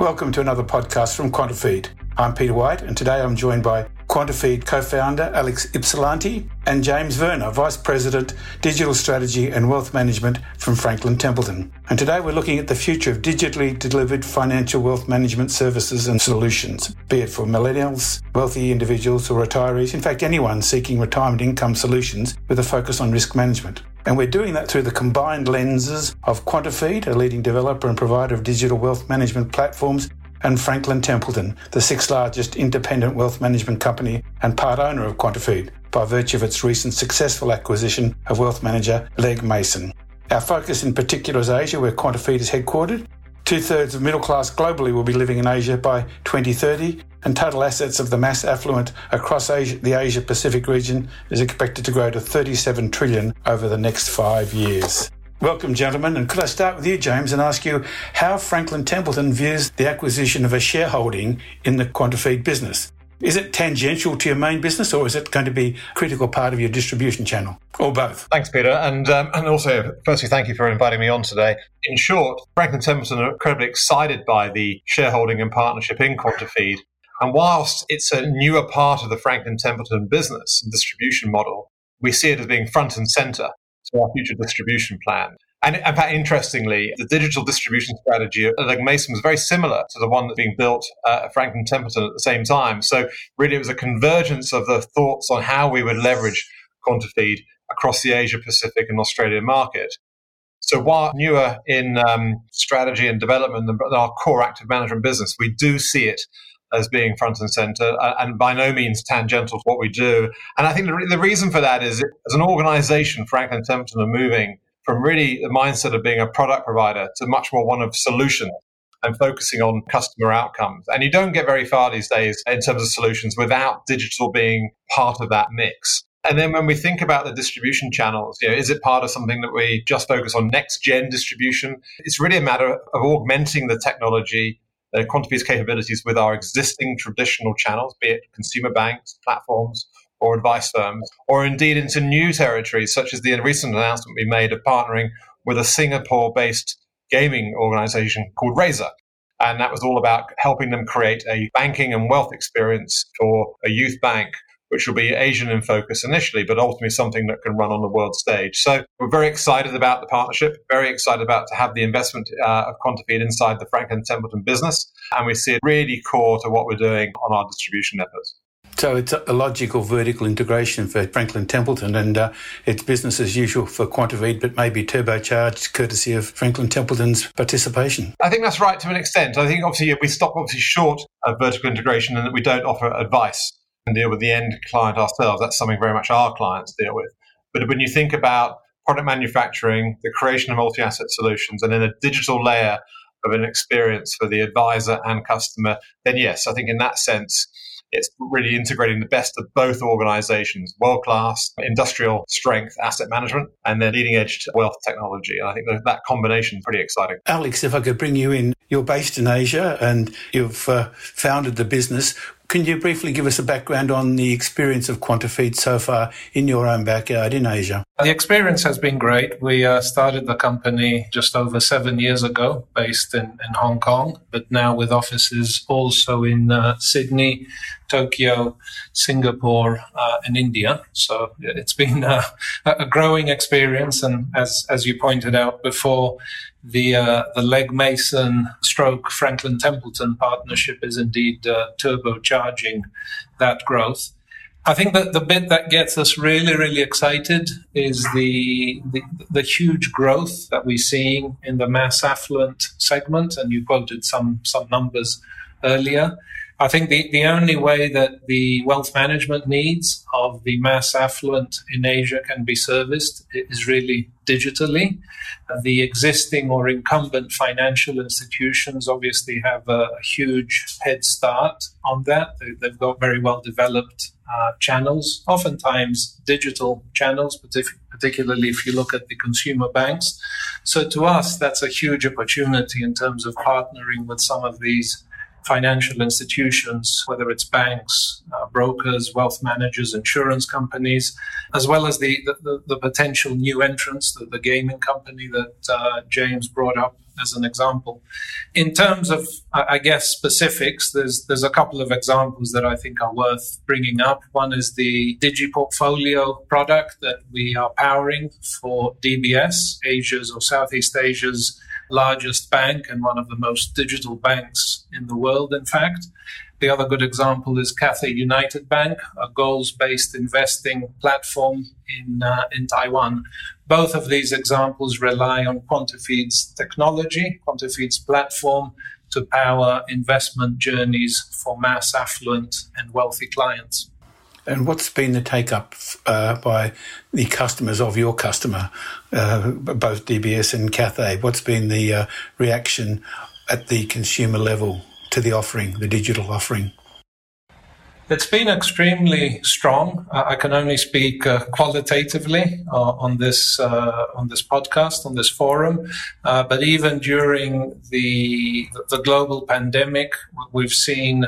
Welcome to another podcast from Quantifeed. I'm Peter White, and today I'm joined by Quantifeed co founder Alex Ypsilanti and James Werner, Vice President, Digital Strategy and Wealth Management from Franklin Templeton. And today we're looking at the future of digitally delivered financial wealth management services and solutions, be it for millennials, wealthy individuals, or retirees, in fact, anyone seeking retirement income solutions with a focus on risk management. And we're doing that through the combined lenses of Quantifeed, a leading developer and provider of digital wealth management platforms, and Franklin Templeton, the sixth largest independent wealth management company and part owner of Quantifeed, by virtue of its recent successful acquisition of wealth manager Legg Mason. Our focus in particular is Asia, where Quantifeed is headquartered. Two thirds of middle class globally will be living in Asia by 2030, and total assets of the mass affluent across Asia, the Asia Pacific region is expected to grow to 37 trillion over the next five years. Welcome, gentlemen. And could I start with you, James, and ask you how Franklin Templeton views the acquisition of a shareholding in the Quantifeed business? Is it tangential to your main business, or is it going to be a critical part of your distribution channel, or both? Thanks, Peter, and um, and also, firstly, thank you for inviting me on today. In short, Franklin Templeton are incredibly excited by the shareholding and partnership in Quantifeed, and whilst it's a newer part of the Franklin Templeton business and distribution model, we see it as being front and center to our future distribution plan. And in fact, interestingly, the digital distribution strategy at Legg Mason was very similar to the one that's being built at Franklin Templeton at the same time. So really, it was a convergence of the thoughts on how we would leverage Quantifeed across the Asia Pacific and Australian market. So while newer in um, strategy and development than our core active management business, we do see it as being front and center and by no means tangential to what we do. And I think the, the reason for that is as an organization, Franklin Templeton are moving from really the mindset of being a product provider to much more one of solutions and focusing on customer outcomes. And you don't get very far these days in terms of solutions without digital being part of that mix. And then when we think about the distribution channels, you know, is it part of something that we just focus on next gen distribution? It's really a matter of augmenting the technology uh, capabilities with our existing traditional channels, be it consumer banks, platforms, or advice firms, or indeed into new territories, such as the recent announcement we made of partnering with a Singapore based gaming organization called Razer. And that was all about helping them create a banking and wealth experience for a youth bank which will be Asian in focus initially, but ultimately something that can run on the world stage. So we're very excited about the partnership, very excited about to have the investment uh, of Quantifeed inside the Franklin Templeton business, and we see it really core to what we're doing on our distribution efforts. So it's a logical vertical integration for Franklin Templeton, and uh, it's business as usual for Quantifeed, but maybe turbocharged courtesy of Franklin Templeton's participation. I think that's right to an extent. I think obviously we stop obviously short of vertical integration and that we don't offer advice deal with the end client ourselves. That's something very much our clients deal with. But when you think about product manufacturing, the creation of multi asset solutions, and then a digital layer of an experience for the advisor and customer, then yes, I think in that sense, it's really integrating the best of both organizations world class industrial strength asset management and then leading edge wealth technology. And I think that, that combination is pretty exciting. Alex, if I could bring you in, you're based in Asia and you've uh, founded the business. Can you briefly give us a background on the experience of Quantifeed so far in your own backyard in Asia? The experience has been great. We uh, started the company just over seven years ago, based in, in Hong Kong, but now with offices also in uh, Sydney, Tokyo, Singapore, uh, and India. So it's been uh, a growing experience. And as, as you pointed out before, the uh, the Legg Mason stroke Franklin Templeton partnership is indeed uh, turbocharging that growth. I think that the bit that gets us really, really excited is the, the, the huge growth that we're seeing in the mass affluent segment, and you quoted some some numbers earlier. I think the, the only way that the wealth management needs of the mass affluent in Asia can be serviced is really digitally. The existing or incumbent financial institutions obviously have a, a huge head start on that. They, have got very well developed uh, channels, oftentimes digital channels, particularly if you look at the consumer banks. So to us, that's a huge opportunity in terms of partnering with some of these financial institutions, whether it's banks, uh, brokers, wealth managers, insurance companies, as well as the, the, the potential new entrants, the, the, gaming company that uh, James brought up as an example. In terms of, I guess, specifics, there's there's a couple of examples that I think are worth bringing up. One is the DigiPortfolio product that we are powering for DBS, Asia's or Southeast Asia's largest bank and one of the most digital banks in the world, in fact. The other good example is Cathay United Bank, a goals-based investing platform in uh, in Taiwan. Both of these examples rely on Quantifeed's technology, Quantifeed's platform to power investment journeys for mass affluent and wealthy clients. And what's been the take up uh, by the customers of your customer, uh, both DBS and Cathay? What's been the uh, reaction at the consumer level to the offering, the digital offering? It's been extremely strong. I can only speak uh, qualitatively uh, on this uh, on this podcast on this forum, uh, but even during the the global pandemic, we've seen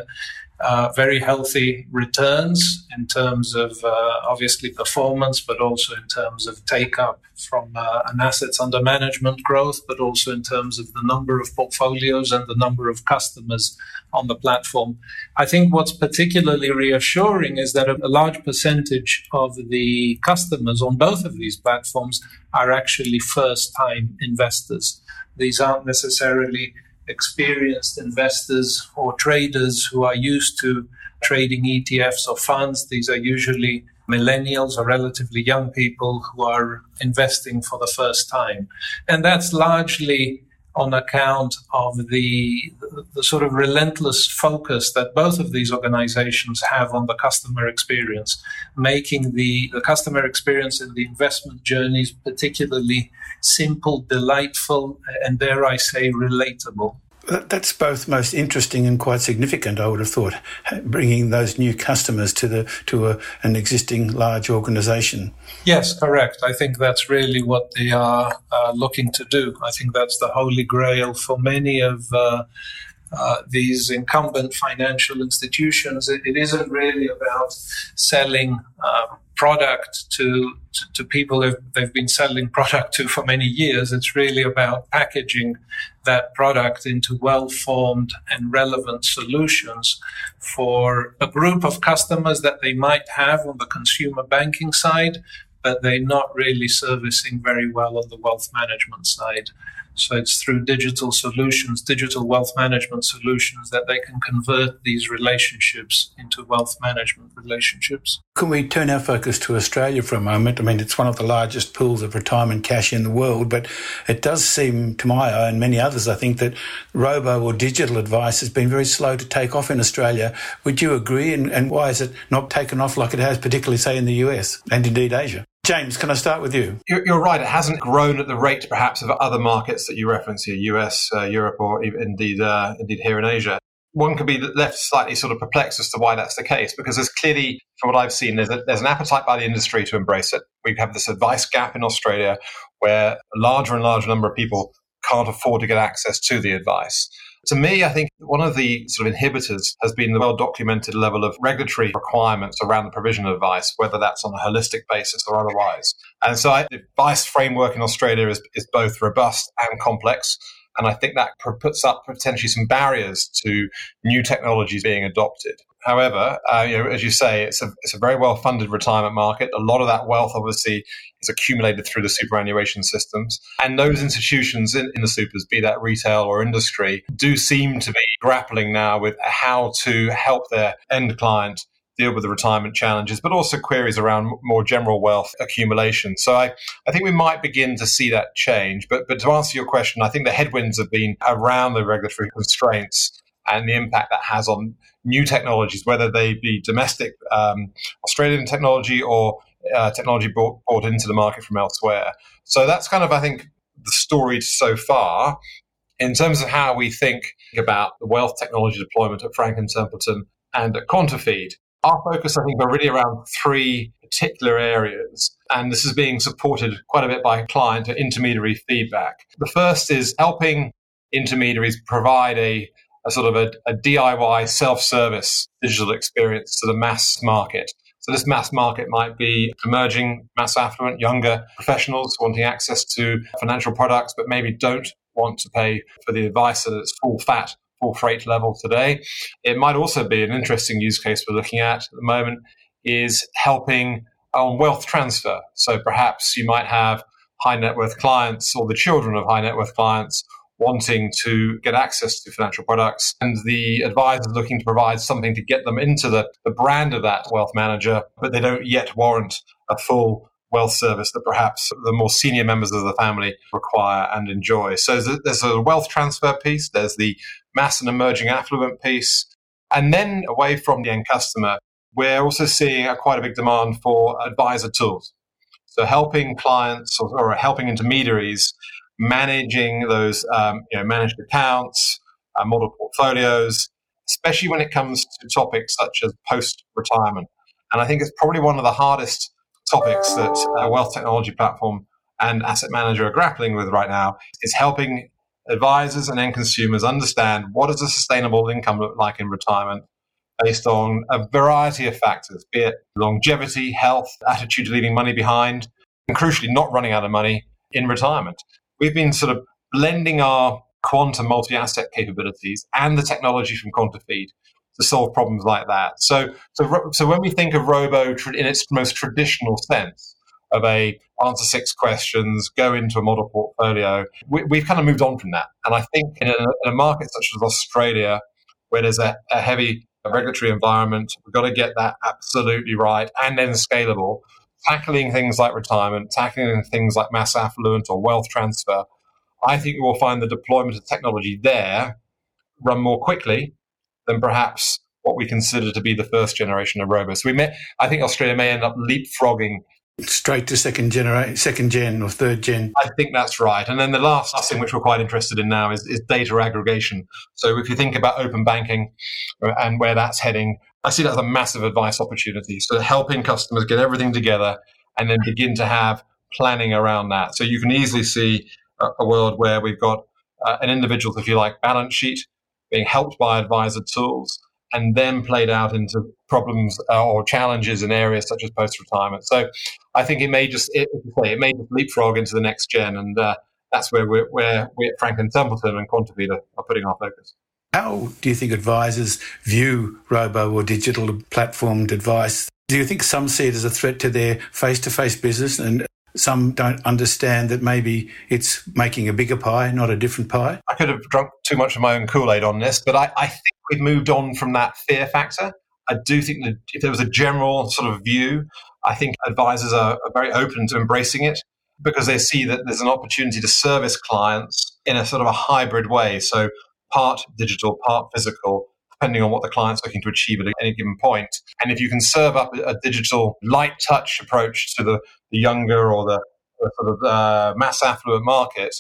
uh, very healthy returns in terms of uh, obviously performance, but also in terms of take up from uh, an assets under management growth, but also in terms of the number of portfolios and the number of customers on the platform. I think what's particularly reassuring is that a large percentage of the customers on both of these platforms are actually first time investors. These aren't necessarily experienced investors or traders who are used to trading ETFs or funds. These are usually millennials or relatively young people who are investing for the first time. And that's largely on account of the, the sort of relentless focus that both of these organizations have on the customer experience, making the, the customer experience and the investment journeys particularly simple, delightful, and dare I say, relatable. That's both most interesting and quite significant. I would have thought, bringing those new customers to the to a, an existing large organisation. Yes, correct. I think that's really what they are uh, looking to do. I think that's the holy grail for many of. Uh, uh, these incumbent financial institutions, it, it isn't really about selling um, product to, to, to people they've, they've been selling product to for many years. It's really about packaging that product into well formed and relevant solutions for a group of customers that they might have on the consumer banking side, but they're not really servicing very well on the wealth management side. So it's through digital solutions, digital wealth management solutions, that they can convert these relationships into wealth management relationships. Can we turn our focus to Australia for a moment? I mean, it's one of the largest pools of retirement cash in the world, but it does seem to my eye and many others, I think, that robo or digital advice has been very slow to take off in Australia. Would you agree? And, and why is it not taken off like it has, particularly, say, in the US and indeed Asia? James, can I start with you? You're, right. It hasn't grown at the rate, perhaps, of other markets that you reference here, US, uh, Europe, or indeed, uh, indeed here in Asia. One could be left slightly sort of perplexed as to why that's the case, because there's clearly, from what I've seen, there's, a, there's an appetite by the industry to embrace it. We have this advice gap in Australia where a larger and larger number of people can't afford to get access to the advice. To me, I think one of the sort of inhibitors has been the well documented level of regulatory requirements around the provision of advice, whether that's on a holistic basis or otherwise. And so I, the advice framework in Australia is, is both robust and complex. And I think that puts up potentially some barriers to new technologies being adopted. However, uh, you know, as you say, it's a, it's a very well funded retirement market. A lot of that wealth, obviously, is accumulated through the superannuation systems. And those institutions in, in the supers, be that retail or industry, do seem to be grappling now with how to help their end client deal with the retirement challenges, but also queries around more general wealth accumulation. So I, I think we might begin to see that change. But, but to answer your question, I think the headwinds have been around the regulatory constraints and the impact that has on new technologies, whether they be domestic um, Australian technology or uh, technology brought, brought into the market from elsewhere. So that's kind of, I think, the story so far. In terms of how we think about the wealth technology deployment at Franklin Templeton and at Quantifeed, our focus, I think, are really around three particular areas. And this is being supported quite a bit by client intermediary feedback. The first is helping intermediaries provide a a sort of a, a DIY self-service digital experience to the mass market. So this mass market might be emerging mass affluent, younger professionals wanting access to financial products, but maybe don't want to pay for the advice at its full fat, full freight level today. It might also be an interesting use case we're looking at at the moment is helping on wealth transfer. So perhaps you might have high net worth clients or the children of high net worth clients wanting to get access to financial products and the advisor looking to provide something to get them into the, the brand of that wealth manager, but they don't yet warrant a full wealth service that perhaps the more senior members of the family require and enjoy. So there's a wealth transfer piece, there's the mass and emerging affluent piece, and then away from the end customer, we're also seeing a, quite a big demand for advisor tools. So helping clients or, or helping intermediaries managing those um, you know, managed accounts, uh, model portfolios, especially when it comes to topics such as post retirement. And I think it's probably one of the hardest topics that a wealth technology platform and asset manager are grappling with right now is helping advisors and end consumers understand what does a sustainable income look like in retirement based on a variety of factors, be it longevity, health, attitude to leaving money behind, and crucially not running out of money in retirement. We've been sort of blending our quantum multi-asset capabilities and the technology from QuantiFeed to solve problems like that. So, so, so when we think of Robo in its most traditional sense of a answer six questions, go into a model portfolio, we, have kind of moved on from that. And I think in a, in a market such as Australia, where there's a, a heavy regulatory environment, we've got to get that absolutely right and then scalable. Tackling things like retirement, tackling things like mass affluent or wealth transfer, I think we will find the deployment of technology there run more quickly than perhaps what we consider to be the first generation of robots. We may, I think Australia may end up leapfrogging straight to second generation, second gen or third gen. I think that's right. And then the last thing which we're quite interested in now is, is data aggregation. So if you think about open banking uh, and where that's heading, I see that as a massive advice opportunity. So helping customers get everything together and then begin to have planning around that. So you can easily see a, a world where we've got uh, an individual's, if you like, balance sheet being helped by advisor tools, and then played out into problems uh, or challenges in areas such as post retirement. So I think it may just it, it, may just leapfrog into the next gen, and uh, that's where we're, where we at Franklin Templeton and are, are putting our focus. How do you think advisors view robo or digital platformed advice? Do you think some see it as a threat to their face to face business and some don't understand that maybe it's making a bigger pie, not a different pie. I could have drunk too much of my own Kool Aid on this, but I, I, think we've moved on from that fear factor. I do think that if there was a general sort of view, I think advisors are, are very open to embracing it because they see that there's an opportunity to service clients in a sort of a hybrid way. So part digital, part physical, depending on what the client's looking to achieve at any given point. And if you can serve up a digital light touch approach to the, the younger or the, the sort of uh, mass affluent market,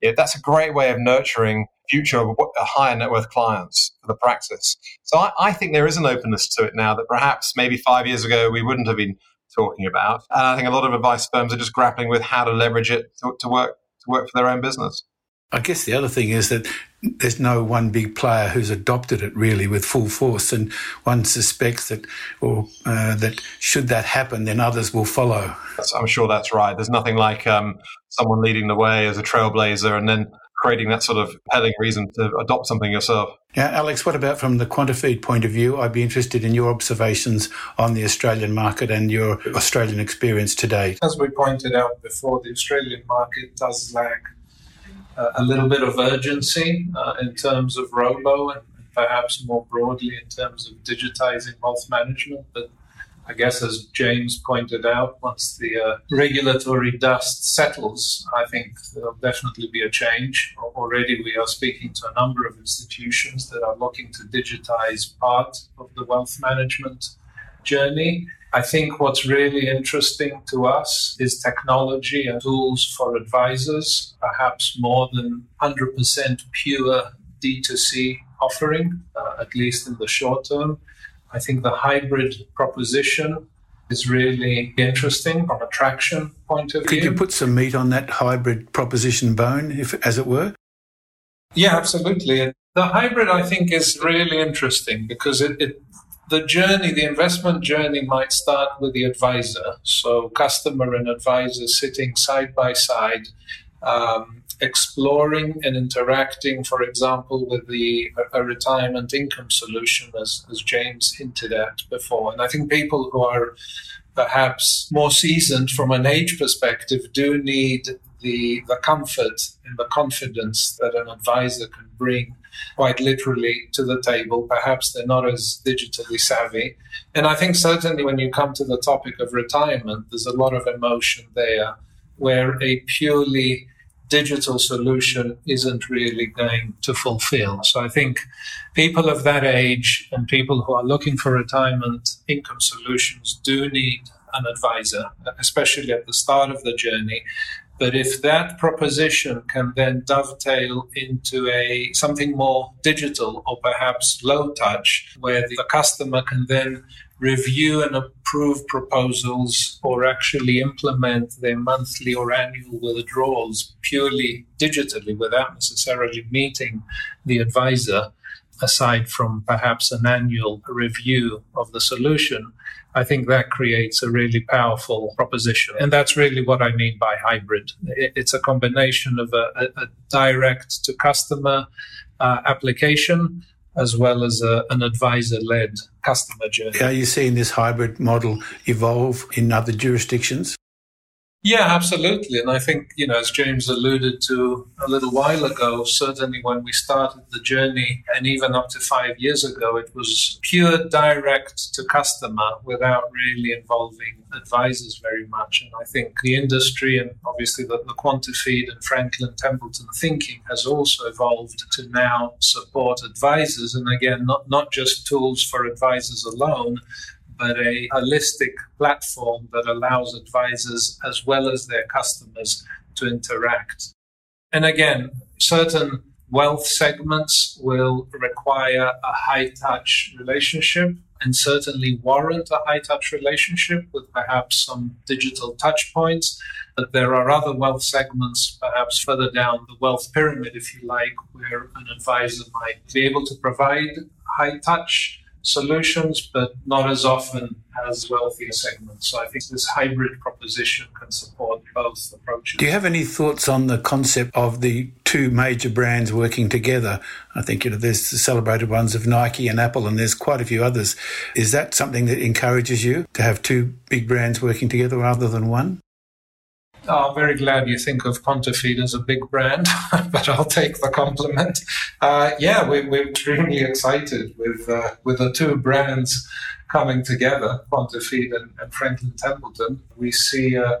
yeah, that's a great way of nurturing future higher net worth clients for the practice. So I, I, think there is an openness to it now that perhaps maybe five years ago we wouldn't have been talking about. And I think a lot of advice firms are just grappling with how to leverage it to, to work to work for their own business. I guess the other thing is that there's no one big player who's adopted it really with full force, and one suspects that, or uh, that should that happen, then others will follow. I'm sure that's right. There's nothing like um, someone leading the way as a trailblazer, and then creating that sort of compelling reason to adopt something yourself. Yeah, Alex, what about from the QuantiFeed point of view? I'd be interested in your observations on the Australian market and your Australian experience today. As we pointed out before, the Australian market does lack a little bit of urgency uh, in terms of robo and perhaps more broadly in terms of digitizing wealth management. But I guess, as James pointed out, once the uh, regulatory dust settles, I think there'll definitely be a change. Already, we are speaking to a number of institutions that are looking to digitize part of the wealth management journey. I think what's really interesting to us is technology and tools for advisors, perhaps more than 100% pure D2C offering, uh, at least in the short term. I think the hybrid proposition is really interesting from a traction point of view. Could you put some meat on that hybrid proposition bone, if, as it were? Yeah, absolutely. The hybrid, I think, is really interesting because it, it the journey, the investment journey might start with the advisor. So, customer and advisor sitting side by side, um, exploring and interacting, for example, with the a retirement income solution, as, as James hinted at before. And I think people who are perhaps more seasoned from an age perspective do need the, the comfort and the confidence that an advisor can bring quite literally to the table. Perhaps they're not as digitally savvy. And I think certainly when you come to the topic of retirement, there's a lot of emotion there where a purely digital solution isn't really going to fulfill. So I think people of that age and people who are looking for retirement income solutions do need an advisor, especially at the start of the journey. But if that proposition can then dovetail into a something more digital or perhaps low touch, where the customer can then review and approve proposals or actually implement their monthly or annual withdrawals purely digitally without necessarily meeting the advisor, aside from perhaps an annual review of the solution, I think that creates a really powerful proposition. And that's really what I mean by hybrid. It's a combination of a, a direct to customer uh, application as well as a, an advisor led customer journey. Are you seeing this hybrid model evolve in other jurisdictions? Yeah, absolutely. And I think, you know, as James alluded to a little while ago, certainly when we started the journey and even up to five years ago, it was pure direct to customer without really involving advisors very much. And I think the industry and obviously the, the Quantifeed and Franklin Templeton thinking has also evolved to now support advisors. And again, not, not just tools for advisors alone, but a holistic platform that allows advisors as well as their customers to interact. And again, certain wealth segments will require a high touch relationship and certainly warrant a high touch relationship with perhaps some digital touch points. But there are other wealth segments, perhaps further down the wealth pyramid, if you like, where an advisor might be able to provide high touch solutions, but not as often as wealthier segments. So I think this hybrid proposition can support both approaches. Do you have any thoughts on the concept of the two major brands working together? I think you know there's the celebrated ones of Nike and Apple, and there's quite a few others. Is that something that encourages you to have two big brands working together rather than one? Oh, I'm very glad you think of Quantifeed as a big brand, but I'll take the compliment. Uh, yeah, we, are extremely excited with uh, with the two brands coming together, Quantifeed and, and Franklin Templeton. We see a,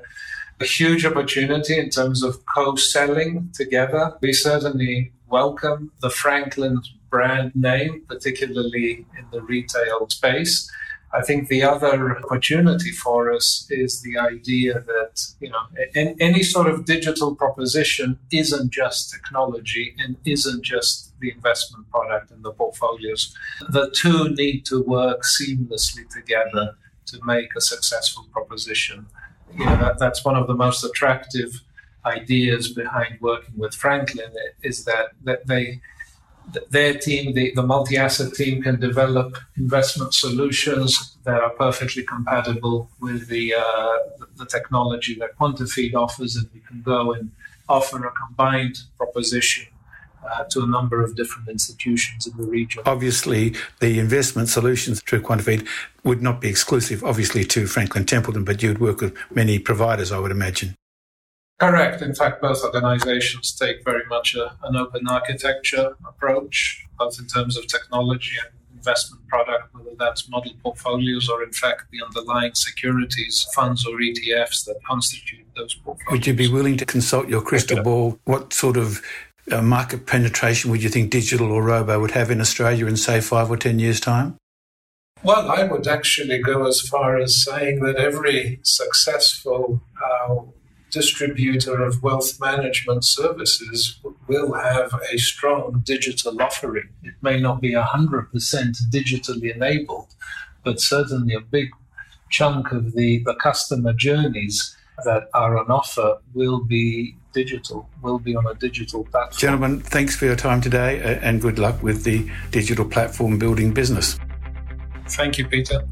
a huge opportunity in terms of co-selling together. We certainly welcome the Franklin brand name, particularly in the retail space. I think the other opportunity for us is the idea that you know any sort of digital proposition isn't just technology and isn't just the investment product and the portfolios. The two need to work seamlessly together to make a successful proposition. You know that, that's one of the most attractive ideas behind working with Franklin is that that they their team, the, the multi asset team, can develop investment solutions that are perfectly compatible with the, uh, the technology that Quantifeed offers, and we can go and offer a combined proposition uh, to a number of different institutions in the region. Obviously, the investment solutions through Quantifeed would not be exclusive, obviously, to Franklin Templeton, but you would work with many providers, I would imagine. Correct. In fact, both organizations take very much a, an open architecture approach, both in terms of technology and investment product, whether that's model portfolios or, in fact, the underlying securities, funds, or ETFs that constitute those portfolios. Would you be willing to consult your crystal ball? What sort of uh, market penetration would you think digital or robo would have in Australia in, say, five or 10 years' time? Well, I would actually go as far as saying that every successful uh, distributor of wealth management services will have a strong digital offering. It may not be 100% digitally enabled, but certainly a big chunk of the, the customer journeys that are on offer will be digital, will be on a digital platform. Gentlemen, thanks for your time today and good luck with the digital platform building business. Thank you, Peter.